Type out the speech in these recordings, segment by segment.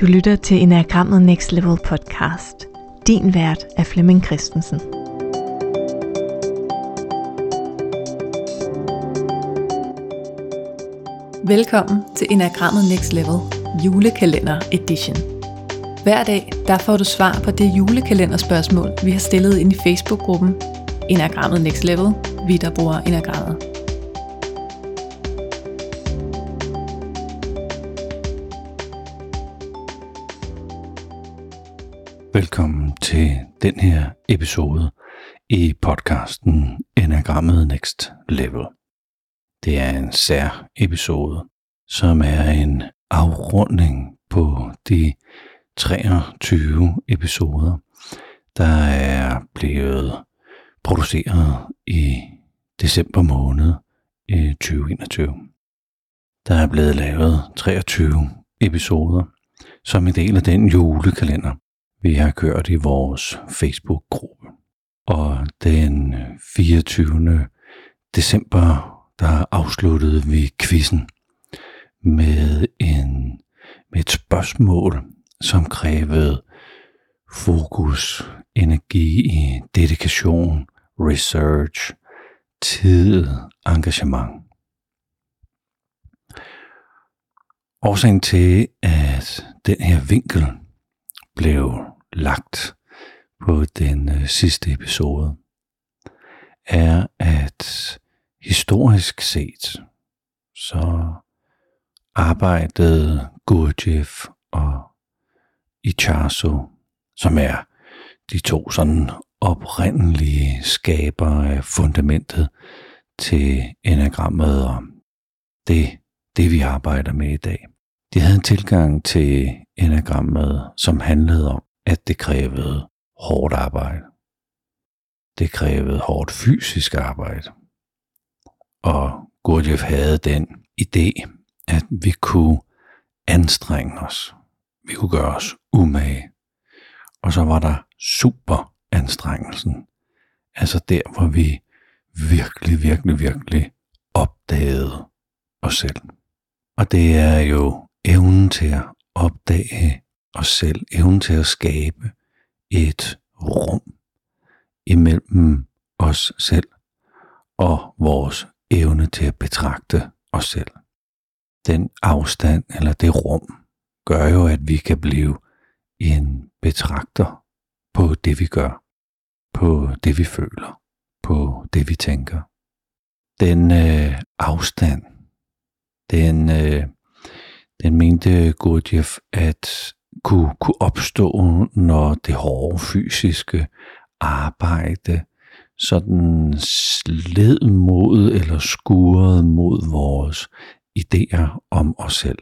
Du lytter til Enagrammet Next Level podcast. Din vært er Flemming Christensen. Velkommen til Enagrammet Next Level julekalender edition. Hver dag der får du svar på det julekalenderspørgsmål, vi har stillet ind i Facebook-gruppen Enagrammet Next Level, vi der bruger Enagrammet. Velkommen til den her episode i podcasten Enagrammet Next Level. Det er en sær episode, som er en afrunding på de 23 episoder, der er blevet produceret i december måned i 2021. Der er blevet lavet 23 episoder som en del af den julekalender, vi har kørt i vores Facebook-gruppe. Og den 24. december, der afsluttede vi quizzen med, en, med et spørgsmål, som krævede fokus, energi, dedikation, research, tid, engagement. Årsagen til, at den her vinkel blev lagt på den øh, sidste episode, er, at historisk set, så arbejdede Gurdjieff og Ichazo, som er de to sådan oprindelige skaber af fundamentet til enagrammet og det, det vi arbejder med i dag. De havde en tilgang til enagrammet, som handlede om, at det krævede hårdt arbejde. Det krævede hårdt fysisk arbejde. Og Gurdjieff havde den idé, at vi kunne anstrenge os. Vi kunne gøre os umage. Og så var der super anstrengelsen. Altså der, hvor vi virkelig, virkelig, virkelig opdagede os selv. Og det er jo evnen til at opdage os selv, evnen til at skabe et rum imellem os selv og vores evne til at betragte os selv. Den afstand eller det rum gør jo, at vi kan blive en betragter på det, vi gør, på det, vi føler, på det, vi tænker. Den øh, afstand, den, øh, den mente Gurdjieff, at kunne, kunne opstå, når det hårde fysiske arbejde sådan sled mod eller skurede mod vores idéer om os selv.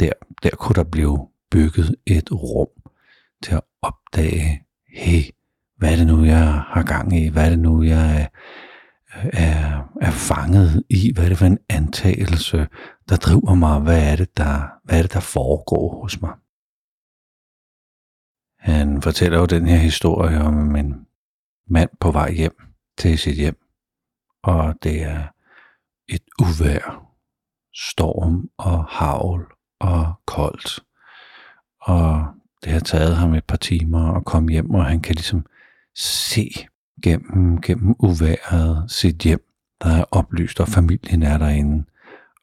Der, der kunne der blive bygget et rum til at opdage, hey, hvad er det nu, jeg har gang i? Hvad er det nu, jeg er, er, er fanget i? Hvad er det for en antagelse, der driver mig? Hvad er det, der, hvad er det, der foregår hos mig? Han fortæller jo den her historie om en mand på vej hjem til sit hjem, og det er et uvær, storm og havl og koldt. Og det har taget ham et par timer at komme hjem, og han kan ligesom se gennem, gennem uværet sit hjem, der er oplyst, og familien er derinde,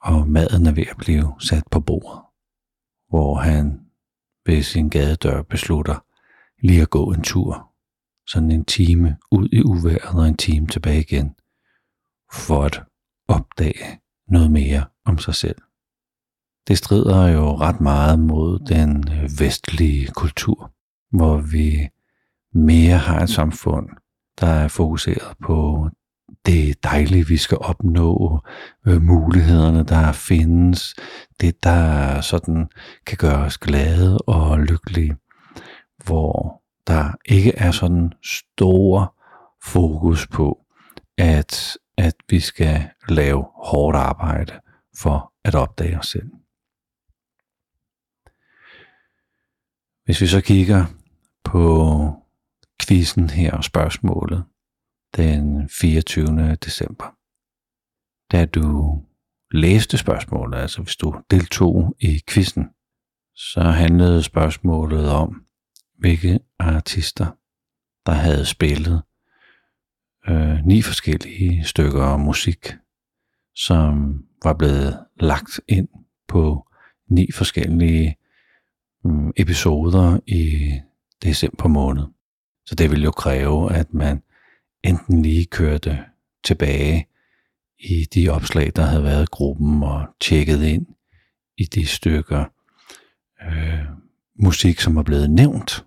og maden er ved at blive sat på bordet, hvor han ved sin gadedør beslutter lige at gå en tur, sådan en time ud i uværet og en time tilbage igen, for at opdage noget mere om sig selv. Det strider jo ret meget mod den øh, vestlige kultur, hvor vi mere har et samfund, der er fokuseret på det dejlige, vi skal opnå, øh, mulighederne, der findes, det, der sådan kan gøre os glade og lykkelige, hvor der ikke er sådan stor fokus på, at, at vi skal lave hårdt arbejde for at opdage os selv. Hvis vi så kigger på quizzen her og spørgsmålet den 24. december, da du læste spørgsmålet, altså hvis du deltog i quizzen, så handlede spørgsmålet om, hvilke artister, der havde spillet øh, ni forskellige stykker musik, som var blevet lagt ind på ni forskellige øh, episoder i december måned. Så det ville jo kræve, at man enten lige kørte tilbage i de opslag, der havde været i gruppen, og tjekket ind i de stykker øh, musik, som var blevet nævnt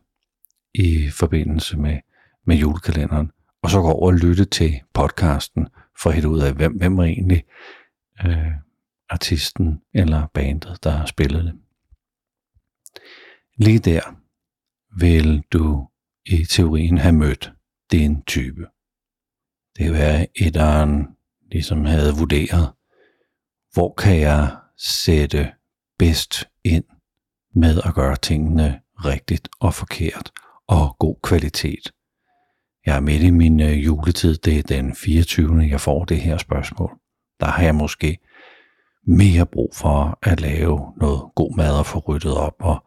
i forbindelse med, med julekalenderen, og så gå over og lytte til podcasten for at ud af, hvem, hvem er egentlig øh, artisten eller bandet, der har spillet det. Lige der vil du i teorien have mødt din type. Det vil være, et han ligesom havde vurderet, hvor kan jeg sætte bedst ind med at gøre tingene rigtigt og forkert og god kvalitet. Jeg er midt i min øh, juletid, det er den 24. jeg får det her spørgsmål. Der har jeg måske mere brug for at lave noget god mad og få ryddet op og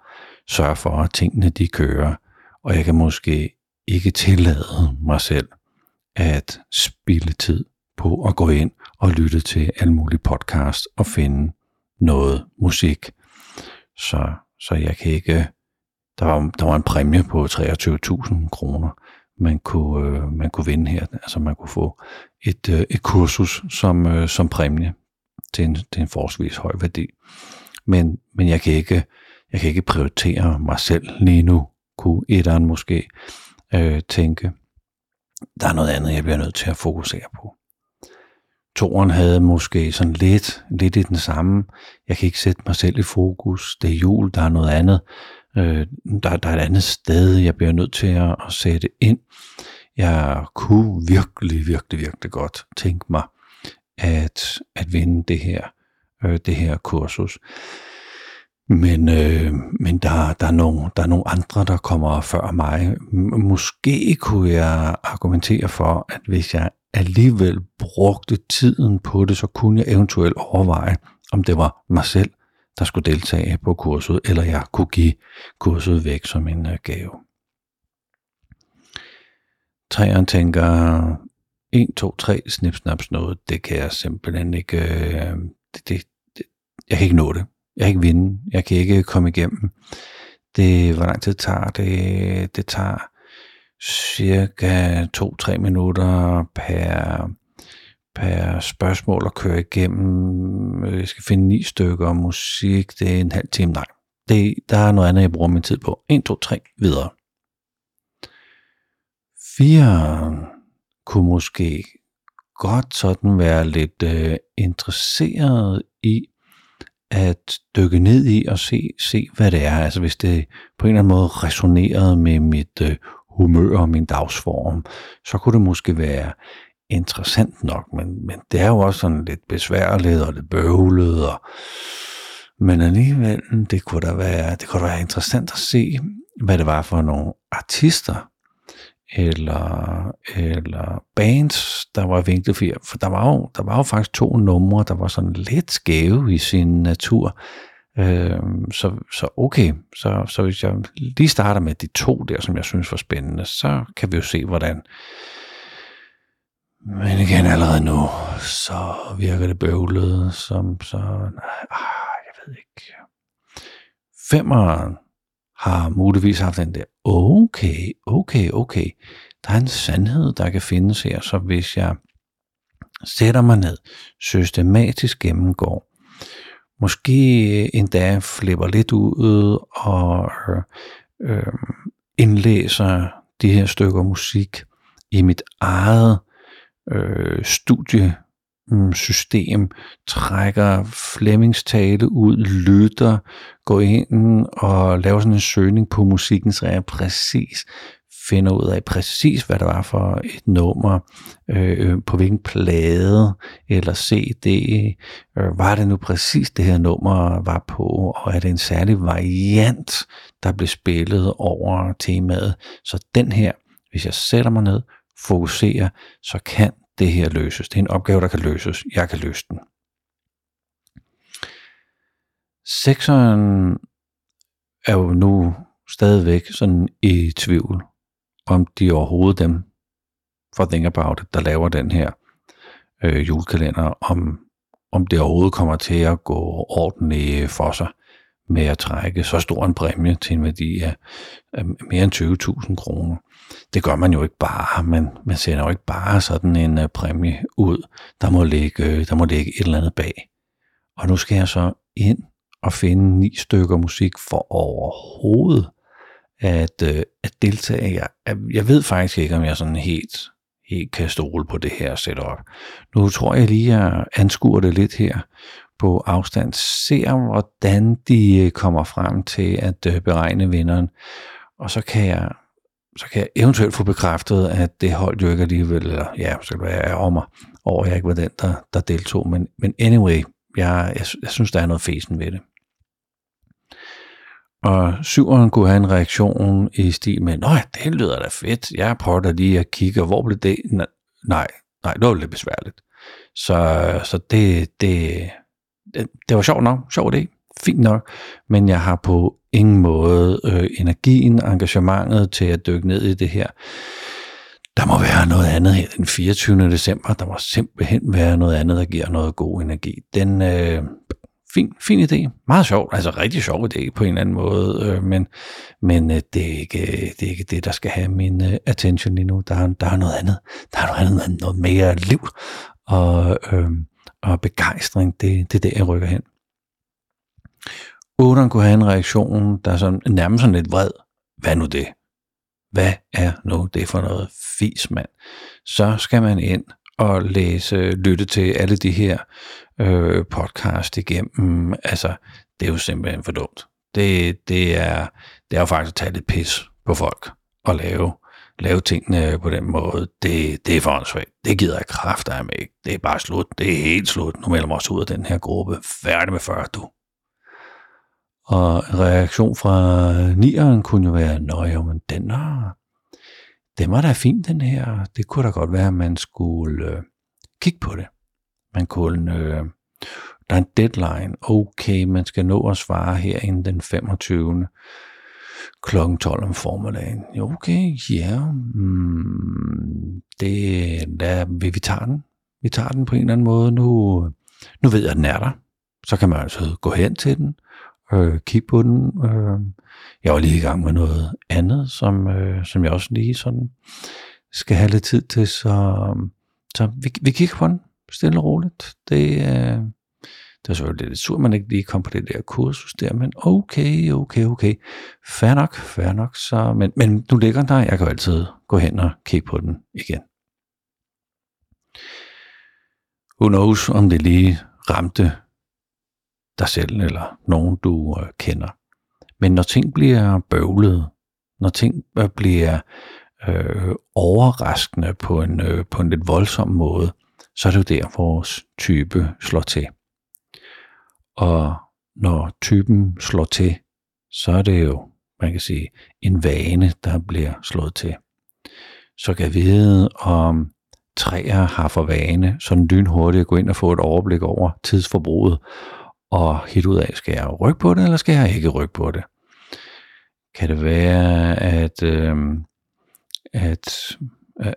sørge for, at tingene de kører. Og jeg kan måske ikke tillade mig selv at spille tid på at gå ind og lytte til alle mulige podcast og finde noget musik. Så, så jeg kan ikke... Der var, der var en præmie på 23.000 kroner, man kunne, øh, man kunne vinde her. Altså man kunne få et, øh, et kursus som, øh, som præmie til en, til en forholdsvis høj værdi. Men, men jeg, kan ikke, jeg kan ikke prioritere mig selv lige nu, kunne etteren måske øh, tænke. Der er noget andet, jeg bliver nødt til at fokusere på. Toren havde måske sådan lidt, lidt i den samme. Jeg kan ikke sætte mig selv i fokus. Det er jul, der er noget andet. Øh, der, der er et andet sted, jeg bliver nødt til at, at sætte ind. Jeg kunne virkelig, virkelig, virkelig godt tænke mig at, at vinde det her, øh, det her kursus. Men, øh, men der, der, er nogle, der er nogle andre, der kommer før mig. Måske kunne jeg argumentere for, at hvis jeg alligevel brugte tiden på det, så kunne jeg eventuelt overveje, om det var mig selv, der skulle deltage på kurset, eller jeg kunne give kurset væk som en øh, gave. Træeren tænker, 1, 2, 3, snip, snap, noget, det kan jeg simpelthen ikke, øh, det, det, det, jeg kan ikke nå det. Jeg kan ikke vinde. Jeg kan ikke komme igennem. Det, hvor lang tid tager det? Det tager cirka 2-3 minutter per, per spørgsmål at køre igennem. Øh, jeg skal finde ni stykker musik. Det er en halv time. Nej, det, der er noget andet, jeg bruger min tid på. 1, 2, 3, videre. 4 kunne måske godt sådan være lidt øh, interesseret i at dykke ned i og se, se, hvad det er. Altså hvis det på en eller anden måde resonerede med mit øh, humør og min dagsform, så kunne det måske være interessant nok, men, men det er jo også sådan lidt besværligt og lidt bøvlet, og, men alligevel, det kunne da være, det kunne da være interessant at se, hvad det var for nogle artister, eller, eller bands, der var vinklet for, for der var, jo, der var jo faktisk to numre, der var sådan lidt skæve i sin natur. Øh, så, så okay, så, så hvis jeg lige starter med de to der, som jeg synes var spændende, så kan vi jo se, hvordan men igen allerede nu, så virker det bøvlet, som så, nej, ah, jeg ved ikke. Femmeren har muligvis haft den der, okay, okay, okay, der er en sandhed, der kan findes her, så hvis jeg sætter mig ned, systematisk gennemgår, måske endda flipper lidt ud og øh, øh indlæser de her stykker musik i mit eget øh, studie system, trækker Flemmings tale ud, lytter, går ind og laver sådan en søgning på musikken, så jeg præcis finder ud af præcis, hvad det var for et nummer, øh, på hvilken plade eller CD, øh, var det nu præcis det her nummer var på, og er det en særlig variant, der blev spillet over temaet. Så den her, hvis jeg sætter mig ned, fokuserer, så kan det her løses. Det er en opgave, der kan løses. Jeg kan løse den. Sekseren er jo nu stadigvæk sådan i tvivl, om de overhovedet dem, for Think About It, der laver den her øh, julekalender, om, om det overhovedet kommer til at gå ordentligt for sig med at trække så stor en præmie til en værdi af, af mere end 20.000 kroner. Det gør man jo ikke bare, Man, man sender jo ikke bare sådan en uh, præmie ud. Der må, ligge, øh, der må ligge et eller andet bag. Og nu skal jeg så ind og finde ni stykker musik for overhovedet at, uh, at deltage. Jeg, jeg ved faktisk ikke, om jeg sådan helt, helt kan stole på det her setup. Nu tror jeg lige, at jeg anskuer det lidt her på afstand, ser hvordan de øh, kommer frem til at øh, beregne vinderen, og så kan jeg så kan jeg eventuelt få bekræftet, at det holdt jo ikke alligevel, eller ja, så kan være over mig, over at jeg ikke var den, der, der deltog. Men, men anyway, jeg, jeg, jeg synes, der er noget fesen ved det. Og syveren kunne have en reaktion i stil med, nej, det lyder da fedt, jeg prøver da lige at kigge, hvor blev det? Nej, nej, det var lidt besværligt. Så, så det, det, det, det var sjovt nok, sjov det, fint nok, men jeg har på ingen måde øh, energien, engagementet til at dykke ned i det her. Der må være noget andet her den 24. december. Der må simpelthen være noget andet, der giver noget god energi. Den, øh, fin, fin idé. Meget sjov. Altså rigtig sjov idé på en eller anden måde. Øh, men men øh, det, er ikke, øh, det er ikke det, der skal have min øh, attention lige nu. Der er, der er noget andet. Der er noget andet, noget mere liv og, øh, og begejstring. Det, det er der, jeg rykker hen. Otteren kunne have en reaktion, der er sådan, nærmest sådan lidt vred. Hvad nu det? Hvad er nu det for noget fis, mand? Så skal man ind og læse, lytte til alle de her øh, podcast igennem. Altså, det er jo simpelthen for dumt. Det, det, er, det er jo faktisk at tage lidt pis på folk og lave, lave tingene på den måde. Det, det er for åndssvagt. Det gider jeg kraft af mig ikke. Det er bare slut. Det er helt slut. Nu melder mig også ud af den her gruppe. Færdig med 40, du. Og en reaktion fra nieren kunne jo være, nå jo, men den, er, den var da fin, den her. Det kunne da godt være, at man skulle øh, kigge på det. Man kunne, øh, der er en deadline. Okay, man skal nå at svare her inden den 25 klokken 12 om formiddagen. Okay, ja, yeah, mm, det, der, vi, vi tager den. Vi tager den på en eller anden måde. Nu, nu ved jeg, at den er der. Så kan man altså gå hen til den øh, kigge på den. Øh, jeg var lige i gang med noget andet, som, øh, som jeg også lige sådan skal have lidt tid til, så, så vi, vi kigger på den stille og roligt. Det, øh, det var selvfølgelig lidt sur, man ikke lige kom på det der kursus der, men okay, okay, okay. Fair nok, fair nok. Så, men, men nu ligger den der, jeg kan jo altid gå hen og kigge på den igen. Who knows, om det lige ramte dig selv eller nogen, du øh, kender. Men når ting bliver bøvlet, når ting øh, bliver øh, overraskende på en, øh, på en lidt voldsom måde, så er det jo der, vores type slår til. Og når typen slår til, så er det jo, man kan sige, en vane, der bliver slået til. Så kan vi vide, om træer har for vane, sådan lynhurtigt at gå ind og få et overblik over tidsforbruget, og helt ud af, skal jeg rykke på det, eller skal jeg ikke rykke på det? Kan det være, at, øh, at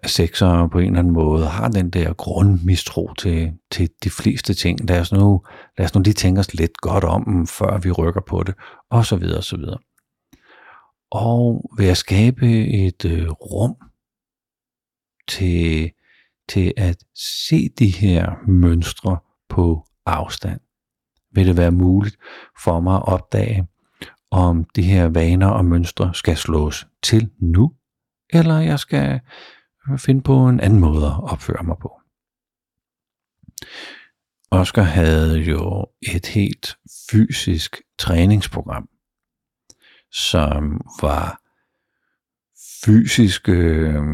sexer på en eller anden måde har den der grundmistro til, til de fleste ting. Lad os, nu, lad os nu lige tænke os lidt godt om, før vi rykker på det, og så videre, og så videre. Og ved at skabe et øh, rum til, til at se de her mønstre på afstand, vil det være muligt for mig at opdage, om de her vaner og mønstre skal slås til nu, eller jeg skal finde på en anden måde at opføre mig på. Oscar havde jo et helt fysisk træningsprogram, som var fysiske øh,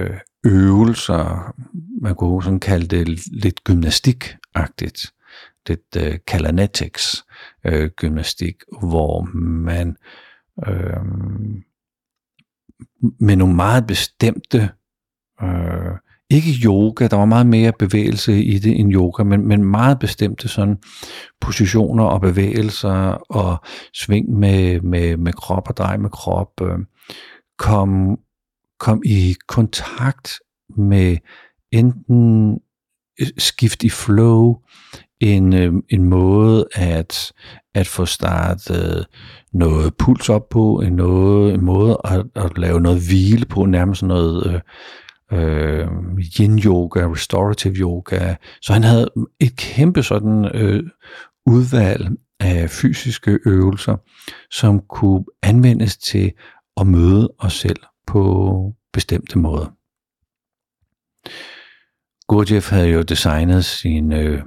øh øvelser, man kunne sådan kalde det lidt gymnastikagtigt, lidt øh, uh, kalanetics øh, gymnastik, hvor man øh, med nogle meget bestemte øh, ikke yoga, der var meget mere bevægelse i det end yoga, men, men meget bestemte sådan positioner og bevægelser og sving med, med, med krop og drej med krop, øh, kom, kom i kontakt med enten øh, skift i flow, en, øh, en måde at, at få startet noget puls op på, en, noget, en måde at, at lave noget hvile på, nærmest noget øh, øh, yin-yoga, restorative yoga. Så han havde et kæmpe sådan øh, udvalg af fysiske øvelser, som kunne anvendes til at møde os selv på bestemte måder. Gurdjieff havde jo designet sin øh,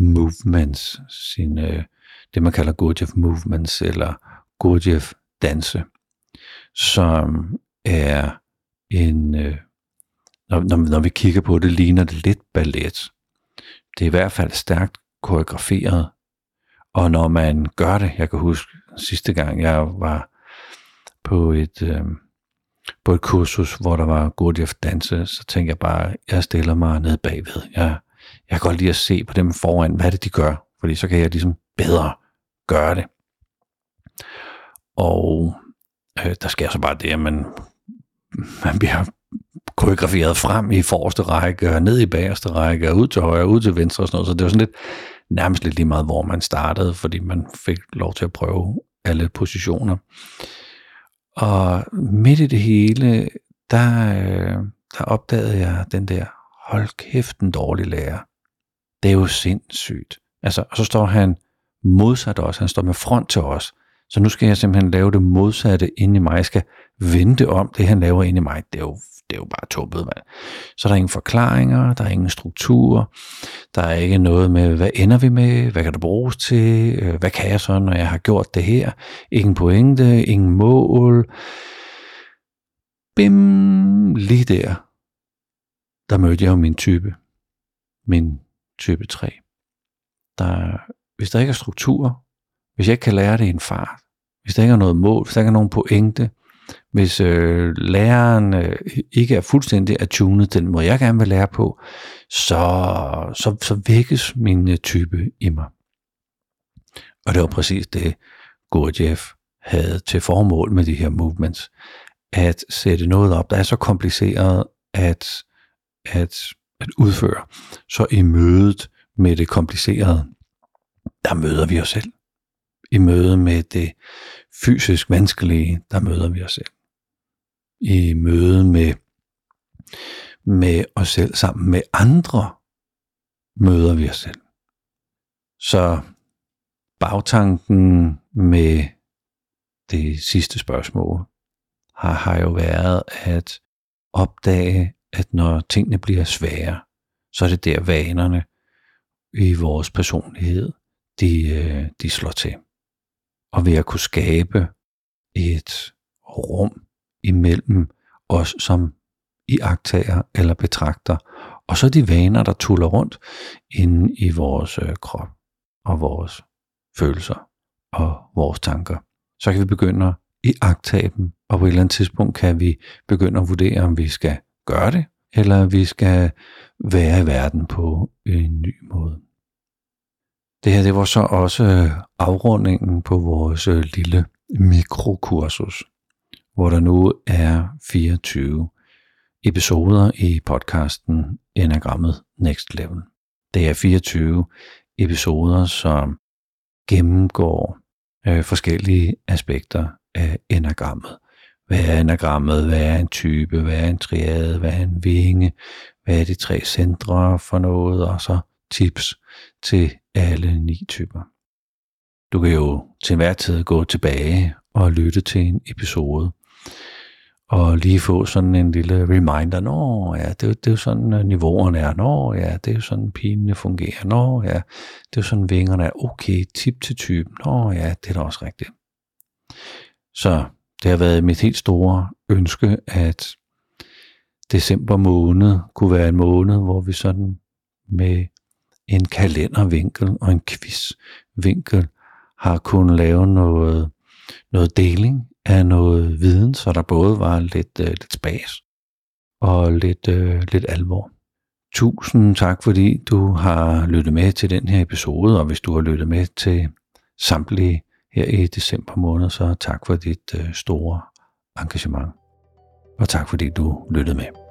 movements, sine, øh, det man kalder Gurdjieff movements, eller Gurdjieff danse, som er en, øh, når, når, når vi kigger på det, ligner det lidt ballet. Det er i hvert fald stærkt koreograferet, og når man gør det, jeg kan huske sidste gang, jeg var på et, øh, på et kursus, hvor der var Gurdjieff danse, så tænkte jeg bare, jeg stiller mig ned bagved. Jeg, jeg kan godt lide at se på dem foran, hvad er det, de gør, fordi så kan jeg ligesom bedre gøre det. Og øh, der sker så bare det, at man, man bliver koreograferet frem i forreste række, og ned i bagerste række, og ud til højre, ud til venstre og sådan noget. Så det var sådan lidt, nærmest lidt lige meget, hvor man startede, fordi man fik lov til at prøve alle positioner. Og midt i det hele, der, øh, der opdagede jeg den der, hold kæft, en dårlig lærer. Det er jo sindssygt. Altså, og så står han modsat os, han står med front til os. Så nu skal jeg simpelthen lave det modsatte inde i mig. Jeg skal vente om det, han laver inde i mig. Det er jo, det er jo bare tubbet, mand. Så der er ingen forklaringer, der er ingen struktur, der er ikke noget med, hvad ender vi med, hvad kan det bruges til, øh, hvad kan jeg så, når jeg har gjort det her. Ingen pointe, ingen mål. Bim, lige der, der mødte jeg jo min type. Min type 3. Der, hvis der ikke er struktur, hvis jeg ikke kan lære det i en fart, hvis der ikke er noget mål, hvis der ikke er nogen pointe, hvis øh, læreren øh, ikke er fuldstændig attunet den måde, jeg gerne vil lære på, så, så, så vækkes min øh, type i mig. Og det var præcis det, Gurdjieff havde til formål med de her movements. At sætte noget op, der er så kompliceret at, at, at udføre. Så i mødet med det komplicerede, der møder vi os selv i mødet med det fysisk vanskelige, der møder vi os selv. I mødet med, med os selv sammen med andre, møder vi os selv. Så bagtanken med det sidste spørgsmål har, har jo været at opdage, at når tingene bliver svære, så er det der vanerne i vores personlighed, de, øh, de slår til og ved at kunne skabe et rum imellem os som iagtager eller betragter, og så de vaner, der tuller rundt inde i vores øh, krop og vores følelser og vores tanker. Så kan vi begynde at iagtage dem, og på et eller andet tidspunkt kan vi begynde at vurdere, om vi skal gøre det, eller vi skal være i verden på en ny måde. Det her det var så også øh, afrundingen på vores øh, lille mikrokursus, hvor der nu er 24 episoder i podcasten Enagrammet Next Level. Det er 24 episoder, som gennemgår øh, forskellige aspekter af enagrammet. Hvad er anagrammet? Hvad er en type? Hvad er en triade? Hvad er en vinge? Hvad er de tre centre for noget? Og så tips til alle ni typer. Du kan jo til hver tid gå tilbage og lytte til en episode, og lige få sådan en lille reminder, nå ja, det, det er jo sådan øh, niveauerne er, nå ja, det er jo sådan pinene fungerer, nå ja, det er jo sådan vingerne er, okay, tip til typen, nå ja, det er da også rigtigt. Så det har været mit helt store ønske, at december måned kunne være en måned, hvor vi sådan med en kalendervinkel og en quizvinkel har kunnet lave noget, noget deling af noget viden, så der både var lidt, øh, lidt spas, og lidt, øh, lidt alvor. Tusind tak, fordi du har lyttet med til den her episode, og hvis du har lyttet med til samtlige her i december måned, så tak for dit øh, store engagement. Og tak fordi du lyttede med.